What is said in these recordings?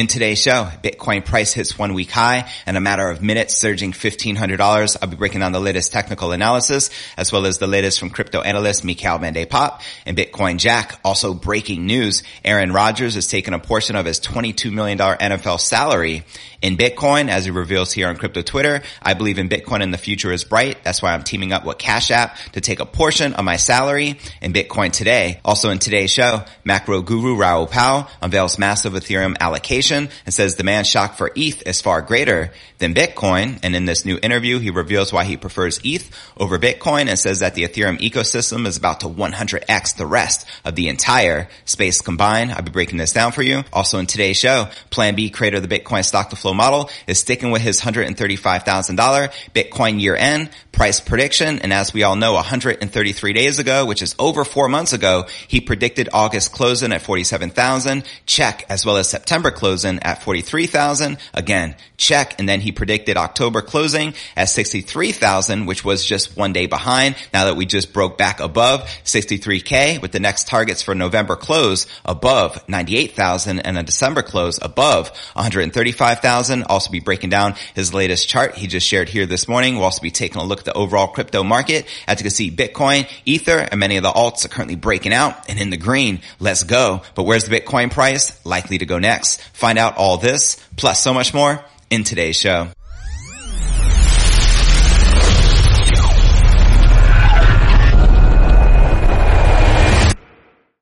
In today's show, Bitcoin price hits one week high and a matter of minutes surging $1,500. I'll be breaking down the latest technical analysis as well as the latest from crypto analyst Mikhail Van and Bitcoin Jack. Also breaking news, Aaron Rodgers has taken a portion of his $22 million NFL salary in Bitcoin as he reveals here on crypto Twitter. I believe in Bitcoin and the future is bright. That's why I'm teaming up with Cash App to take a portion of my salary in Bitcoin today. Also in today's show, macro guru Raoul Pal unveils massive Ethereum allocation and says demand shock for ETH is far greater than Bitcoin. And in this new interview, he reveals why he prefers ETH over Bitcoin and says that the Ethereum ecosystem is about to 100x the rest of the entire space combined. I'll be breaking this down for you. Also in today's show, Plan B creator of the Bitcoin stock to flow model is sticking with his $135,000 Bitcoin year end price prediction. And as we all know, 133 days ago, which is over four months ago, he predicted August closing at 47,000 check as well as September closing at 43,000. Again, check. And then he predicted October closing at 63,000, which was just one day behind. Now that we just broke back above 63K with the next targets for November close above 98,000 and a December close above 135,000. Also be breaking down his latest chart he just shared here this morning. We'll also be taking a look at the overall crypto market. As you can see, Bitcoin, Ether, and many of the alts are currently breaking out and in the green. Let's go. But where's the Bitcoin price? Likely to go next. Find out all this, plus so much more, in today's show.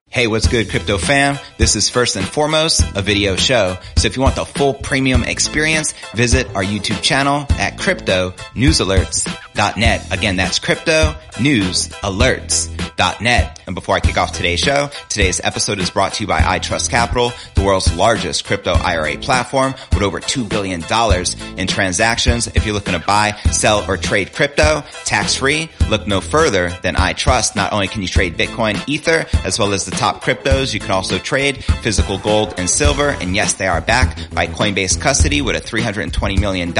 Hey, what's good, crypto fam? This is first and foremost a video show. So if you want the full premium experience, visit our YouTube channel at crypto news alerts.net. Again, that's crypto news alerts.net. And before I kick off today's show, today's episode is brought to you by iTrust Capital, the world's largest crypto IRA platform with over $2 billion in transactions. If you're looking to buy, sell, or trade crypto tax free, look no further than iTrust. Not only can you trade Bitcoin, Ether, as well as the top cryptos. You can also trade physical gold and silver. And yes, they are backed by Coinbase Custody with a $320 million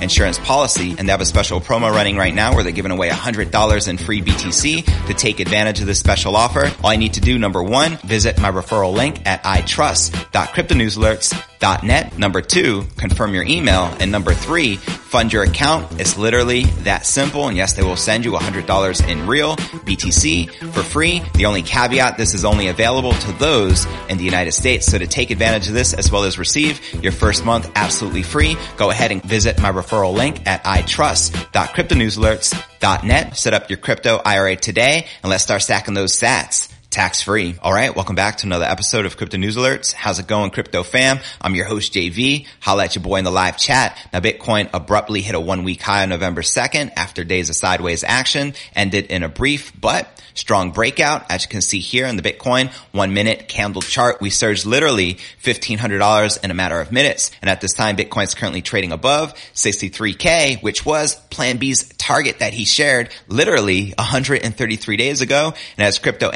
insurance policy. And they have a special promo running right now where they're giving away $100 in free BTC to take advantage of this special offer. All I need to do, number one, visit my referral link at itrust.cryptonewsalerts.com net. Number two, confirm your email. And number three, fund your account. It's literally that simple. And yes, they will send you $100 in real BTC for free. The only caveat, this is only available to those in the United States. So to take advantage of this as well as receive your first month absolutely free, go ahead and visit my referral link at itrust.cryptonewsalerts.net. Set up your crypto IRA today and let's start stacking those sats tax free. All right. Welcome back to another episode of Crypto News Alerts. How's it going, crypto fam? I'm your host, JV. Holla at your boy in the live chat. Now, Bitcoin abruptly hit a one week high on November 2nd after days of sideways action, ended in a brief but strong breakout. As you can see here in the Bitcoin one minute candle chart, we surged literally $1,500 in a matter of minutes. And at this time, Bitcoin is currently trading above 63K, which was Plan B's target that he shared literally 133 days ago. And as crypto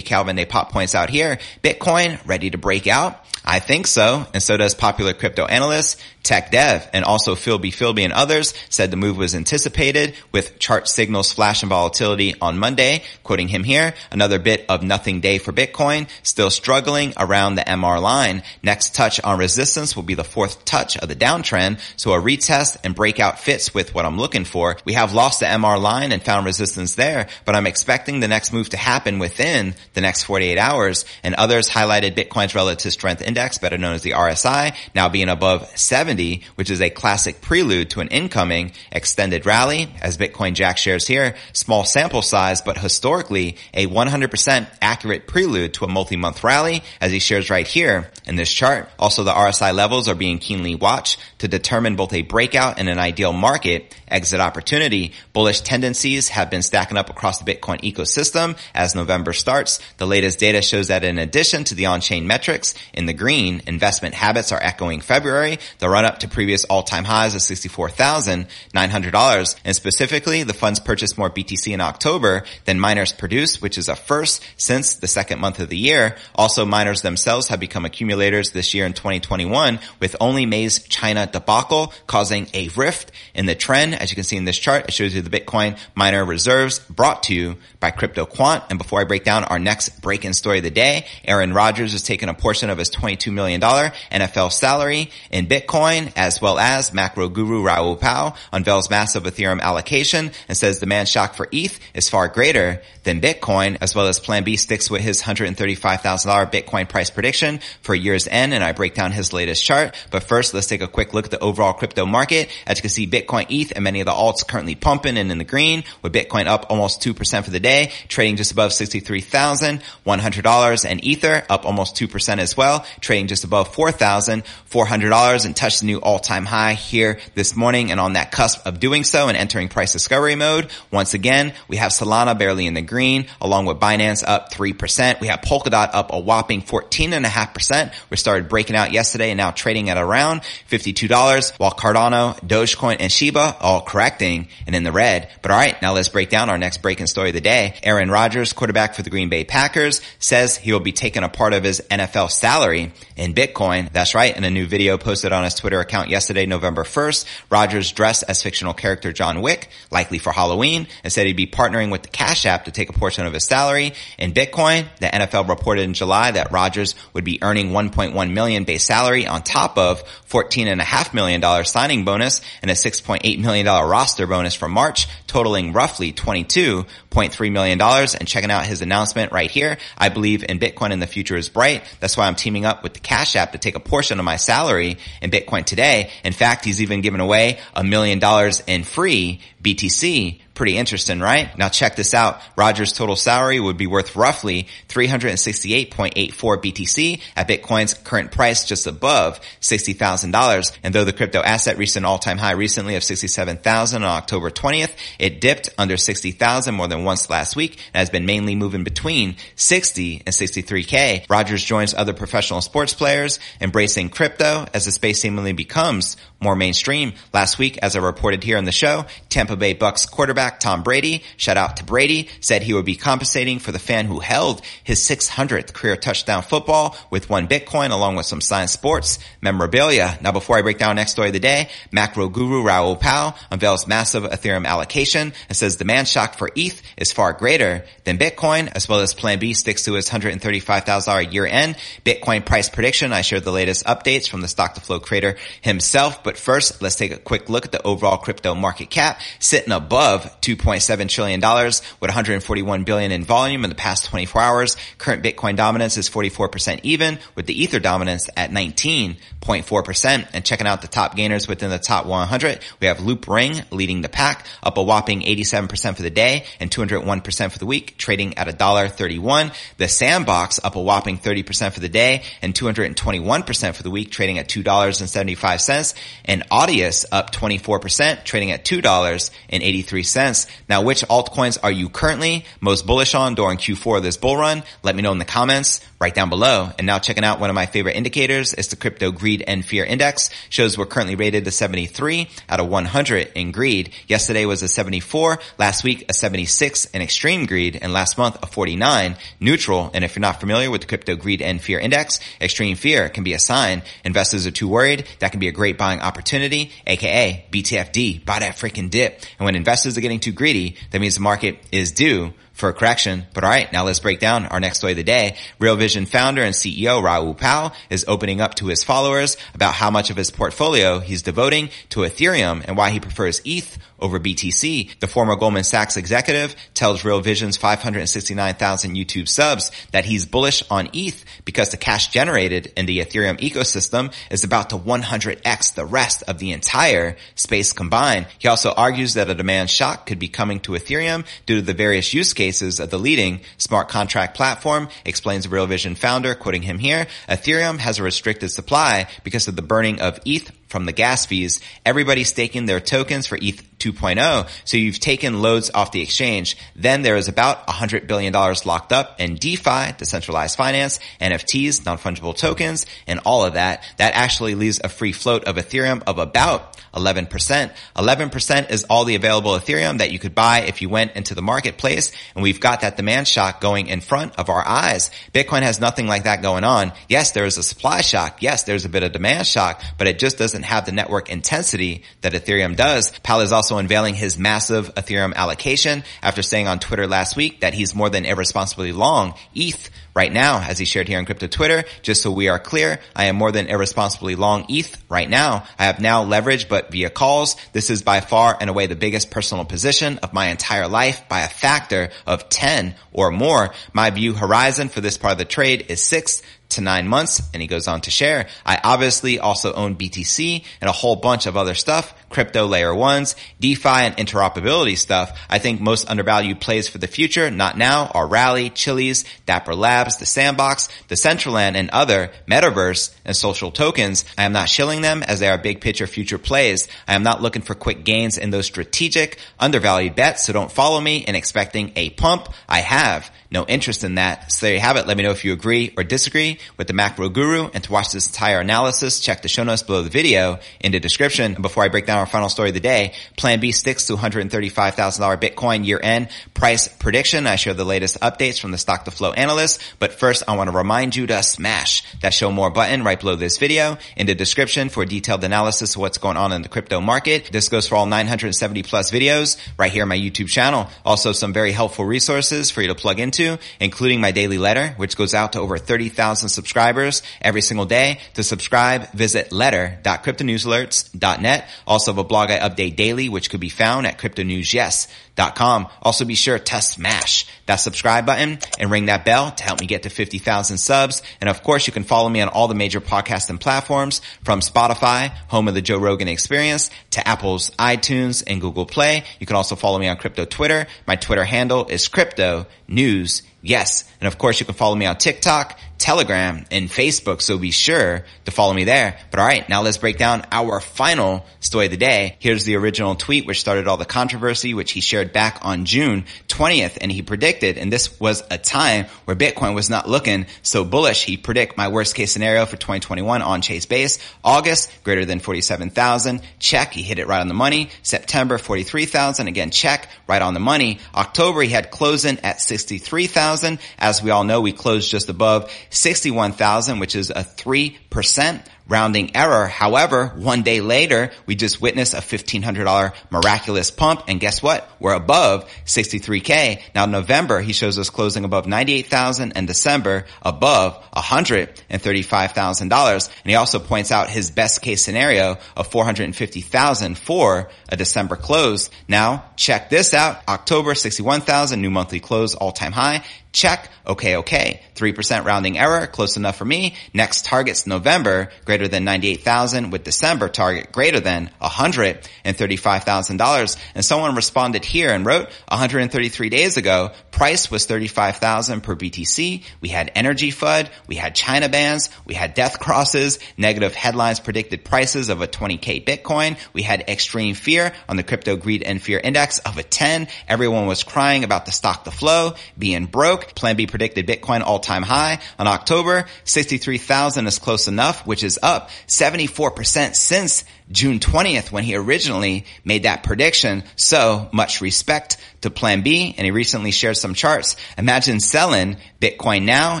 Calvin Day Pop points out here, Bitcoin ready to break out? I think so. And so does popular crypto analyst Tech Dev and also Filbfilb and others said the move was anticipated with chart signals flash and volatility on Monday. Quoting him here, another bit of nothing day for Bitcoin, still struggling around the MR line. Next touch on resistance will be the fourth touch of the downtrend. So a retest and breakout fits with what I'm looking for. We have lost the MR line and found resistance there, but I'm expecting the next move to happen within the next 48 hours and others highlighted Bitcoin's relative strength index, better known as the RSI, now being above 70, which is a classic prelude to an incoming extended rally. As Bitcoin Jack shares here, small sample size, but historically a 100% accurate prelude to a multi-month rally, as he shares right here in this chart. Also, the RSI levels are being keenly watched to determine both a breakout and an ideal market exit opportunity. Bullish tendencies have been stacking up across the Bitcoin ecosystem as November starts. The latest data shows that in addition to the on-chain metrics in the green, investment habits are echoing February, the run up to previous all-time highs of $64,900. And specifically, the funds purchased more BTC in October than miners produced, which is a first since the second month of the year. Also, miners themselves have become accumulators this year in 2021 with only May's China debacle causing a rift in the trend as you can see in this chart, it shows you the Bitcoin miner reserves brought to you by CryptoQuant. And before I break down our next break-in story of the day, Aaron Rodgers has taken a portion of his $22 million NFL salary in Bitcoin, as well as macro guru Raoul Pal unveils massive Ethereum allocation and says demand shock for ETH is far greater than Bitcoin, as well as Plan B sticks with his $135,000 Bitcoin price prediction for year's end. And I break down his latest chart. But first, let's take a quick look at the overall crypto market. As you can see, Bitcoin, ETH, and many of the alts currently pumping and in the green with Bitcoin up almost 2% for the day, trading just above $63,100 and Ether up almost 2% as well, trading just above $4,400 and touched a new all-time high here this morning and on that cusp of doing so and entering price discovery mode. Once again, we have Solana barely in the green along with Binance up 3%. We have Polkadot up a whopping 14.5%. We started breaking out yesterday and now trading at around $52 while Cardano, Dogecoin, and Shiba all correcting and in the red. But all right, now let's break down our next breaking story of the day. Aaron Rodgers, quarterback for the Green Bay Packers, says he will be taking a part of his NFL salary in Bitcoin. That's right. In a new video posted on his Twitter account yesterday, November 1st, Rodgers dressed as fictional character John Wick, likely for Halloween, and said he'd be partnering with the Cash App to take a portion of his salary in Bitcoin. The NFL reported in July that Rodgers would be earning 1.1 million base salary on top of $14.5 million signing bonus and a $6.8 million roster bonus for March, totaling roughly $22.3 million. And checking out his announcement right here, I believe in Bitcoin and the future is bright. That's why I'm teaming up with the Cash App to take a portion of my salary in Bitcoin today. In fact, he's even given away a million dollars in free BTC Pretty interesting, right? Now check this out. Rodgers' total salary would be worth roughly 368.84 BTC at Bitcoin's current price just above $60,000. And though the crypto asset reached an all-time high recently of 67,000 on October 20th, it dipped under 60,000 more than once last week and has been mainly moving between 60 and 63K. Rodgers joins other professional sports players embracing crypto as the space seemingly becomes more mainstream. Last week, as I reported here on the show, Tampa Bay Bucks quarterback quarterback Tom Brady, shout out to Brady, said he would be compensating for the fan who held his 600th career touchdown football with one Bitcoin along with some science sports memorabilia. Now before I break down next story of the day, macro guru Raoul Pal unveils massive Ethereum allocation and says demand shock for ETH is far greater than Bitcoin as well as Plan B sticks to his $135,000 year end Bitcoin price prediction. I shared the latest updates from the stock to flow creator himself. But first, let's take a quick look at the overall crypto market cap sitting above $2.7 trillion with 141 billion in volume in the past 24 hours. Current Bitcoin dominance is 44% even with the Ether dominance at 19.4%. And checking out the top gainers within the top 100, we have Loopring leading the pack up a whopping 87% for the day and 201% for the week, trading at $1.31. The Sandbox up a whopping 30% for the day and 221% for the week, trading at $2.75. And Audius up 24%, trading at $2.83 sense. Now, which altcoins are you currently most bullish on during Q4 of this bull run? Let me know in the comments right down below. And now checking out one of my favorite indicators is the crypto greed and fear index shows we're currently rated a 73 out of 100 in greed. Yesterday was a 74, last week a 76 in extreme greed, and last month a 49 neutral. And if you're not familiar with the crypto greed and fear index, extreme fear can be a sign investors are too worried. That can be a great buying opportunity, aka BTFD, buy that freaking dip. And when investors are getting too greedy, that means the market is due for a correction. But all right, now let's break down our next story of the day. Real Vision founder and CEO Raoul Pal is opening up to his followers about how much of his portfolio he's devoting to Ethereum and why he prefers ETH over BTC. The former Goldman Sachs executive tells Real Vision's 569,000 YouTube subs that he's bullish on ETH because the cash generated in the Ethereum ecosystem is about to 100x the rest of the entire space combined. He also argues that a demand shock could be coming to Ethereum due to the various use cases of the leading smart contract platform, explains Real Vision founder, quoting him here, Ethereum has a restricted supply because of the burning of ETH from the gas fees. Everybody's staking their tokens for ETH 2.0. So you've taken loads off the exchange. Then there is about $100 billion locked up in DeFi, decentralized finance, NFTs, non-fungible tokens, and all of that. That actually leaves a free float of Ethereum of about 11%. 11% is all the available Ethereum that you could buy if you went into the marketplace. And we've got that demand shock going in front of our eyes. Bitcoin has nothing like that going on. Yes, there is a supply shock. Yes, there's a bit of demand shock, but it just doesn't have the network intensity that Ethereum does. Pal is also unveiling his massive Ethereum allocation after saying on Twitter last week that he's more than irresponsibly long ETH right now, as he shared here on crypto Twitter. Just so we are clear, I am more than irresponsibly long ETH right now. I have now leveraged, but via calls. This is by far and away the biggest personal position of my entire life by a factor of 10 or more. My view horizon for this part of the trade is six to nine months. And he goes on to share, I obviously also own BTC and a whole bunch of other stuff, crypto layer ones, DeFi and interoperability stuff. I think most undervalued plays for the future, not now, are Rally, Chiliz, Dapper Labs, the Sandbox, the Decentraland and other metaverse and social tokens. I am not shilling them as they are big picture future plays. I am not looking for quick gains in those strategic undervalued bets. So don't follow me in expecting a pump. I have no interest in that. So there you have it. Let me know if you agree or disagree with the macro guru. And to watch this entire analysis, check the show notes below the video in the description. And before I break down our final story of the day, Plan B sticks to $135,000 Bitcoin year end price prediction. I share the latest updates from the stock to flow analyst. But first, I want to remind you to smash that show more button right below this video in the description for detailed analysis of what's going on in the crypto market. This goes for all 970 plus videos right here on my YouTube channel. Also some very helpful resources for you to plug into, including my daily letter, which goes out to over 30,000 subscribers every single day. To subscribe, visit letter.cryptonewsalerts.net. Also have a blog I update daily, which could be found at cryptonewsyes.com. Also be sure to test smash that subscribe button and ring that bell to help me get to 50,000 subs. And of course, you can follow me on all the major podcasting platforms from Spotify, home of the Joe Rogan experience, to Apple's iTunes and Google Play. You can also follow me on crypto Twitter. My Twitter handle is crypto news Yes. And of course you can follow me on TikTok, Telegram, and Facebook. So be sure to follow me there. But all right, now let's break down our final story of the day. Here's the original tweet which started all the controversy, which he shared back on June 20th. And he predicted, and this was a time where Bitcoin was not looking so bullish. He predict my worst case scenario for 2021 on Chase base. August, greater than 47,000. Check. He hit it right on the money. September, 43,000. Again, check. Right on the money. October, he had closing at 63,000. As we all know, we closed just above 61,000, which is a 3% rounding error. However, one day later, we just witnessed a $1,500 miraculous pump. And guess what? We're above 63K. Now, November, he shows us closing above 98,000 and December above $135,000. And he also points out his best case scenario of 450,000 for a December close. Now, check this out. October, 61,000, new monthly close, all time high. Check. Okay, okay. 3% rounding error, close enough for me. Next target's November, greater than 98,000 with December target greater than $135,000. And someone responded here and wrote 133 days ago, price was 35,000 per BTC. We had energy FUD. We had China bans. We had death crosses. Negative headlines predicted prices of a 20k Bitcoin. We had extreme fear on the crypto greed and fear index of a 10. Everyone was crying about the stock to flow being broke. Plan B predicted Bitcoin all-time high on October. 63,000 is close enough, which is up 74% since June 20th when he originally made that prediction. So much respect to Plan B. And he recently shared some charts. Imagine selling Bitcoin now.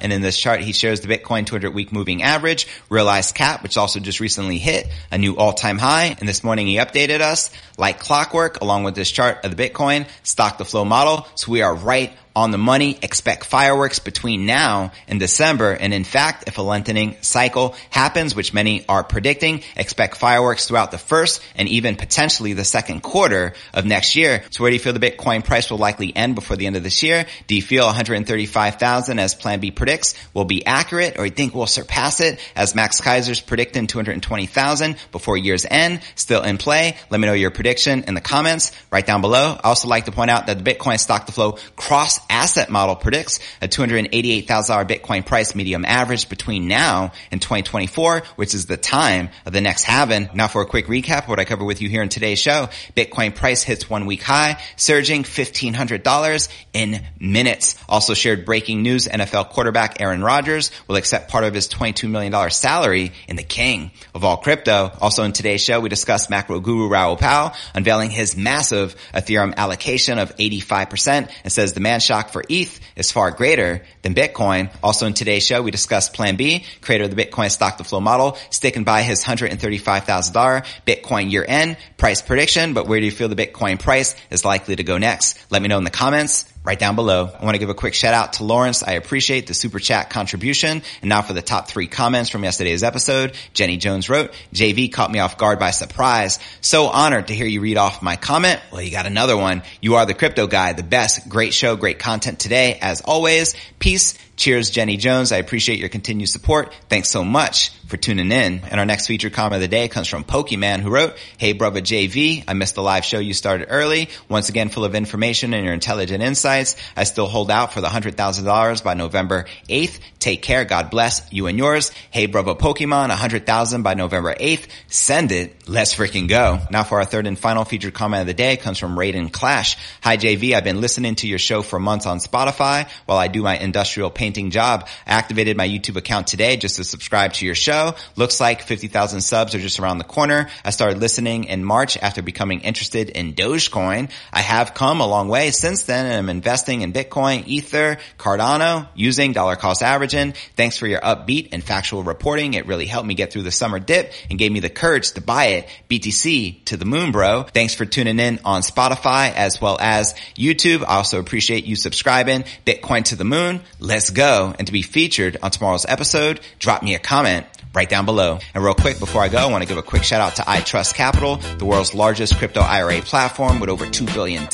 And in this chart, he shares the Bitcoin 200 week moving average, realized cap, which also just recently hit a new all time high. And this morning he updated us like clockwork along with this chart of the Bitcoin stock to flow model. So we are right on the money. Expect fireworks between now and December. And in fact, if a lengthening cycle happens, which many are predicting, expect fireworks throughout the first and even potentially the second quarter of next year. So where do you feel the Bitcoin price will likely end before the end of this year? Do you feel 135,000 as Plan B predicts will be accurate or you think we'll surpass it as Max Keiser's predicting 220,000 before year's end? Still in play? Let me know your prediction in the comments right down below. I also like to point out that the Bitcoin stock to flow cross asset model predicts a $288,000 Bitcoin price medium average between now and 2024, which is the time of the next halving. Now for quick recap of what I covered with you here in today's show, Bitcoin price hits one week high, surging $1,500 in minutes. Also shared breaking news, NFL quarterback Aaron Rodgers will accept part of his $22 million salary in the king of all crypto. Also in today's show, we discuss macro guru Raoul Pal unveiling his massive Ethereum allocation of 85% and says demand shock for ETH is far greater than Bitcoin. Also in today's show, we discuss Plan B, creator of the Bitcoin stock to flow model, sticking by his $135,000 Bitcoin year end price prediction. But where do you feel the Bitcoin price is likely to go next? Let me know in the comments right down below. I want to give a quick shout out to Lawrence. I appreciate the super chat contribution. And now for the top three comments from yesterday's episode. Jenny Jones wrote, JV caught me off guard by surprise. So honored to hear you read off my comment. Well, you got another one. You are the crypto guy, the best. Great show, great content today. As always, peace. Cheers, Jenny Jones. I appreciate your continued support. Thanks so much for tuning in. And our next featured comment of the day comes from Pokemon who wrote, Hey brother JV, I missed the live show you started early. Once again, full of information and your intelligent insights. I still hold out for the $100,000 by November 8th. Take care. God bless you and yours. Hey brother Pokemon, 100,000 by November 8th. Send it. Let's freaking go. Now for our third and final featured comment of the day comes from Raiden Clash. Hi JV, I've been listening to your show for months on Spotify while I do my industrial painting job. I activated my YouTube account today just to subscribe to your show. Looks like 50,000 subs are just around the corner. I started listening in March after becoming interested in Dogecoin. I have come a long way since then and I'm investing in Bitcoin, Ether, Cardano, using dollar cost averaging. Thanks for your upbeat and factual reporting. It really helped me get through the summer dip and gave me the courage to buy it. BTC to the moon, bro. Thanks for tuning in on Spotify as well as YouTube. I also appreciate you subscribing. Bitcoin to the moon. Let's go and to be featured on tomorrow's episode, drop me a comment right down below. And real quick, before I go, I want to give a quick shout out to iTrust Capital, the world's largest crypto IRA platform with over $2 billion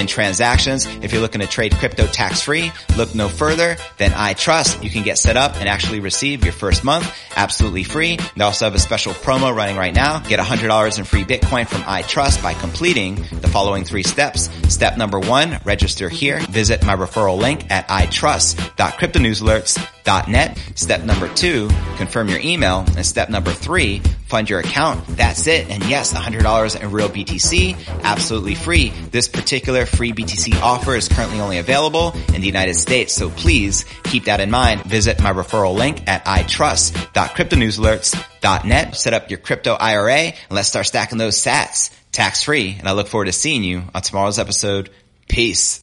in transactions. If you're looking to trade crypto tax free, look no further than iTrust. You can get set up and actually receive your first month absolutely free. They also have a special promo running right now. Get $100 in free Bitcoin from iTrust by completing the following three steps. Step number one, register here. Visit my referral link at itrust.cryptonewsalerts.com net. Step number two, confirm your email. And step number three, fund your account. That's it. And yes, $100 in real BTC, absolutely free. This particular free BTC offer is currently only available in the United States. So please keep that in mind. Visit my referral link at itrust.cryptonewsalerts.net. Set up your crypto IRA and let's start stacking those sats tax free. And I look forward to seeing you on tomorrow's episode. Peace.